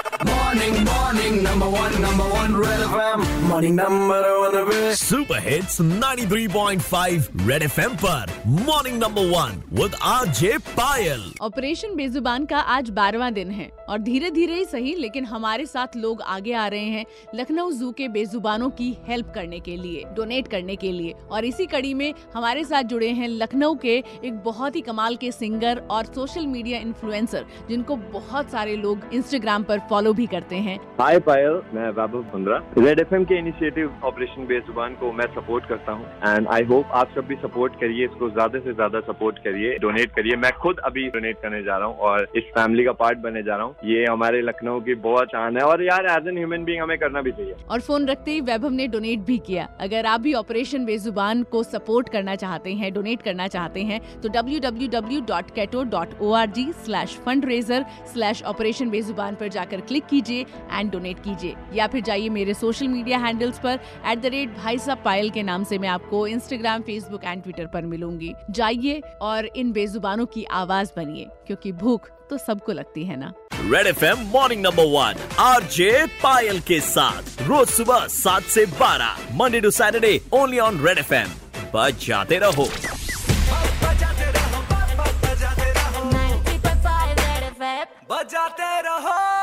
Morning, morning, number one, number one, Red FM. Morning, number one, Red. Super hits 93.5 Red FM पर morning number one with RJ Payal operation Bezubaan का आज बारहवां दिन है और धीरे धीरे ही सही लेकिन हमारे साथ लोग आगे आ रहे हैं लखनऊ जू के बेजुबानों की हेल्प करने के लिए डोनेट करने के लिए और इसी कड़ी में हमारे साथ जुड़े हैं लखनऊ के एक बहुत ही कमाल के सिंगर और सोशल मीडिया इन्फ्लुएंसर जिनको बहुत सारे लोग इंस्टाग्राम पर फॉलो भी करते हैं। हाय पायल मैं वैभव बंद्रा। रेड एफएम के इनिशिएटिव ऑपरेशन बेजुबान को मैं सपोर्ट करता हूँ। एंड आई होप आप सब भी सपोर्ट करिए इसको ज़्यादा से ज़्यादा सपोर्ट करिए डोनेट करिए। मैं खुद अभी डोनेट करने जा रहा हूँ और इस फैमिली का पार्ट बने जा रहा हूँ। ये हमारे लखनऊ की बहुत शान है और यार एज एन ह्यूमन बींग हमें करना भी चाहिए। और फ़ोन रखते ही वैभव ने डोनेट भी किया। अगर आप भी ऑपरेशन बेजुबान को सपोर्ट करना चाहते हैं डोनेट करना चाहते हैं तो www.keto.org/fundraiser स्लैश ऑपरेशन बेजुबान पर जाकर क्लिक कीजिए एंड डोनेट कीजिए। या फिर जाइए मेरे सोशल मीडिया हैंडल्स पर एट द रेट भाई साहब पायल के नाम से मैं आपको इंस्टाग्राम फेसबुक एंड ट्विटर पर मिलूँगी। जाइए और इन बेजुबानों की आवाज़ बनिए क्योंकि भूख तो सबको लगती है ना। Red F M morning number one R J Payal के साथ रोज सुबह सात से बारह Monday to Saturday only on red FM बजाते रहो बजाते रहो, बजाते रहो, 90.5 Red FM. बजाते रहो।